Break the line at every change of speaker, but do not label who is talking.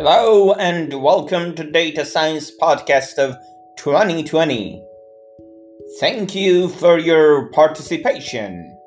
Hello and welcome to Data Science Podcast of 2020. Thank you for your participation.